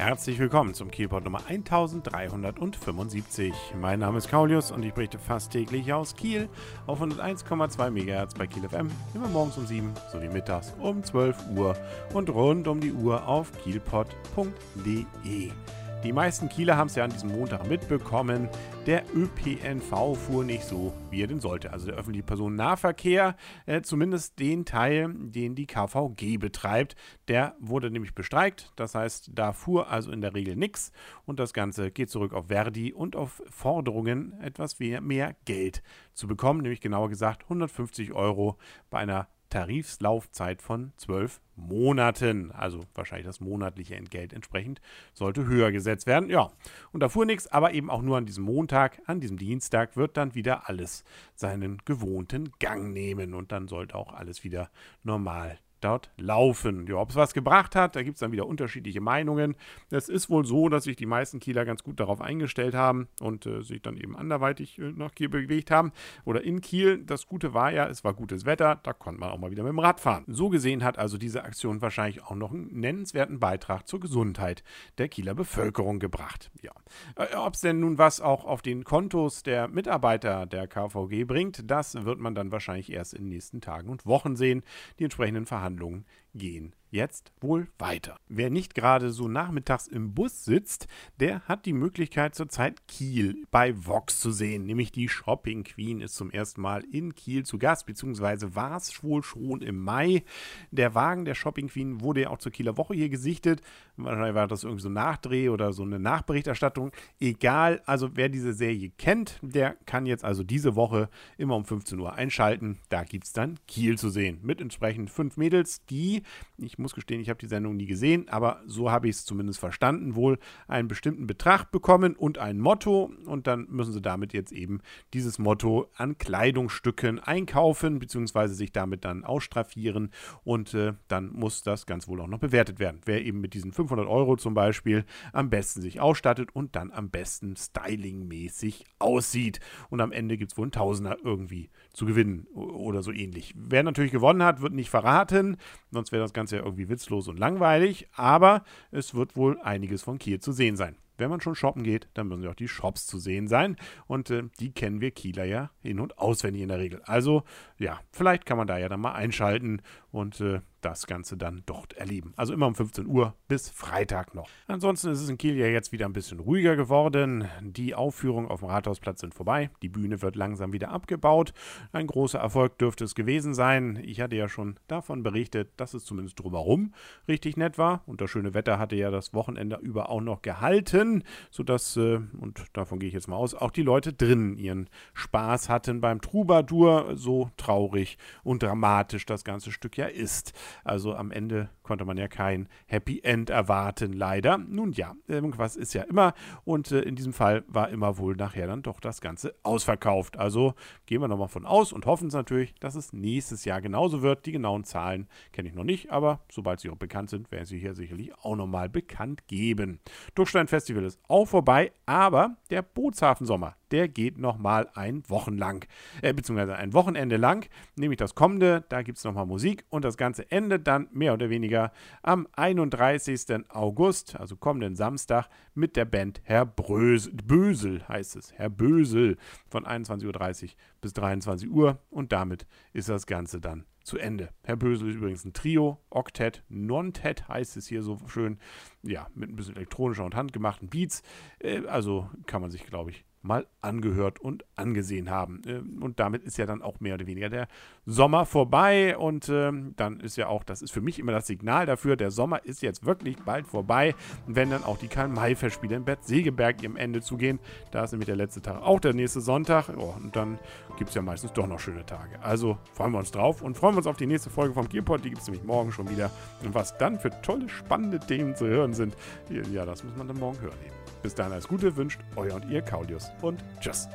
Herzlich willkommen zum Kielpot Nummer 1375. Mein Name ist Kaulius und ich berichte fast täglich aus Kiel auf 101,2 MHz bei Kiel FM, immer morgens um 7 sowie mittags um 12 Uhr und rund um die Uhr auf kielpot.de. Die meisten Kieler haben es ja an diesem Montag mitbekommen. Der ÖPNV fuhr nicht so, wie er denn sollte. Also der öffentliche Personennahverkehr, äh, zumindest den Teil, den die KVG betreibt, der wurde nämlich bestreikt. Das heißt, da fuhr also in der Regel nichts. Und das Ganze geht zurück auf Verdi und auf Forderungen, etwas mehr, mehr Geld zu bekommen. Nämlich genauer gesagt 150 Euro bei einer Tarifslaufzeit von zwölf Monaten. Also wahrscheinlich das monatliche Entgelt entsprechend sollte höher gesetzt werden. Ja, und da fuhr nichts, aber eben auch nur an diesem Montag, an diesem Dienstag wird dann wieder alles seinen gewohnten Gang nehmen und dann sollte auch alles wieder normal dort laufen. Ja, ob es was gebracht hat, da gibt es dann wieder unterschiedliche Meinungen. Es ist wohl so, dass sich die meisten Kieler ganz gut darauf eingestellt haben und äh, sich dann eben anderweitig äh, nach Kiel bewegt haben. Oder in Kiel. Das Gute war ja, es war gutes Wetter, da konnte man auch mal wieder mit dem Rad fahren. So gesehen hat also diese Aktion wahrscheinlich auch noch einen nennenswerten Beitrag zur Gesundheit der Kieler Bevölkerung gebracht. Ja. Äh, ob es denn nun was auch auf den Kontos der Mitarbeiter der KVG bringt, das wird man dann wahrscheinlich erst in den nächsten Tagen und Wochen sehen. Die entsprechenden Verhandlungen Verhandlungen gehen jetzt wohl weiter. Wer nicht gerade so nachmittags im Bus sitzt, der hat die Möglichkeit zurzeit Kiel bei Vox zu sehen. Nämlich die Shopping Queen ist zum ersten Mal in Kiel zu Gast, beziehungsweise war es wohl schon im Mai. Der Wagen der Shopping Queen wurde ja auch zur Kieler Woche hier gesichtet. Wahrscheinlich war das irgendwie so ein Nachdreh oder so eine Nachberichterstattung. Egal, also wer diese Serie kennt, der kann jetzt also diese Woche immer um 15 Uhr einschalten. Da gibt es dann Kiel zu sehen. Mit entsprechend fünf Mädels, die, ich muss gestehen, ich habe die Sendung nie gesehen, aber so habe ich es zumindest verstanden, wohl einen bestimmten Betrag bekommen und ein Motto und dann müssen sie damit jetzt eben dieses Motto an Kleidungsstücken einkaufen, beziehungsweise sich damit dann ausstraffieren und äh, dann muss das ganz wohl auch noch bewertet werden. Wer eben mit diesen 500 Euro zum Beispiel am besten sich ausstattet und dann am besten stylingmäßig aussieht und am Ende gibt es wohl einen Tausender irgendwie zu gewinnen oder so ähnlich. Wer natürlich gewonnen hat, wird nicht verraten, sonst wäre das Ganze ja irgendwie witzlos und langweilig, aber es wird wohl einiges von Kiel zu sehen sein. Wenn man schon shoppen geht, dann müssen ja auch die Shops zu sehen sein. Und äh, die kennen wir Kieler ja in- und auswendig in der Regel. Also, ja, vielleicht kann man da ja dann mal einschalten und äh, das Ganze dann dort erleben. Also immer um 15 Uhr bis Freitag noch. Ansonsten ist es in Kiel ja jetzt wieder ein bisschen ruhiger geworden. Die Aufführungen auf dem Rathausplatz sind vorbei. Die Bühne wird langsam wieder abgebaut. Ein großer Erfolg dürfte es gewesen sein. Ich hatte ja schon davon berichtet, dass es zumindest drumherum richtig nett war. Und das schöne Wetter hatte ja das Wochenende über auch noch gehalten, sodass, äh, und davon gehe ich jetzt mal aus, auch die Leute drinnen ihren Spaß hatten beim Troubadour. So traurig und dramatisch das ganze Stück ja ist. Also am Ende konnte man ja kein Happy End erwarten, leider. Nun ja, irgendwas ist ja immer und äh, in diesem Fall war immer wohl nachher dann doch das Ganze ausverkauft. Also gehen wir nochmal von aus und hoffen es natürlich, dass es nächstes Jahr genauso wird. Die genauen Zahlen kenne ich noch nicht, aber sobald sie auch bekannt sind, werden sie hier sicherlich auch nochmal bekannt geben. Durchstein Festival ist auch vorbei, aber der Bootshafensommer, der geht nochmal ein Wochen lang, äh, beziehungsweise ein Wochenende lang, nämlich das kommende, da gibt es nochmal Musik und das Ganze endet dann mehr oder weniger am 31. August, also kommenden Samstag, mit der Band Herr Brösel, Bösel heißt es, Herr Bösel von 21.30 Uhr bis 23 Uhr und damit ist das Ganze dann zu Ende. Herr Bösel ist übrigens ein Trio, Octet, Non-Tet heißt es hier so schön, ja, mit ein bisschen elektronischer und handgemachten Beats, äh, also kann man sich, glaube ich, mal angehört und angesehen haben. Ähm, und damit ist ja dann auch mehr oder weniger der Sommer vorbei und ähm, dann ist ja auch, das ist für mich immer das Signal dafür, der Sommer ist jetzt wirklich bald vorbei, wenn dann auch die Karl-May-Festspiele in Bad Segeberg ihrem Ende zugehen. Da ist nämlich der letzte Tag auch der nächste Sonntag und dann gibt es ja meistens doch noch schöne Tage. Also freuen wir uns drauf und freuen wir uns auf die nächste Folge vom Gearpod, die gibt es nämlich morgen schon wieder. Und was dann für tolle, spannende Themen zu hören sind, ja, das muss man dann morgen hören. Bis dahin alles Gute wünscht euer und ihr Kaulius und tschüss.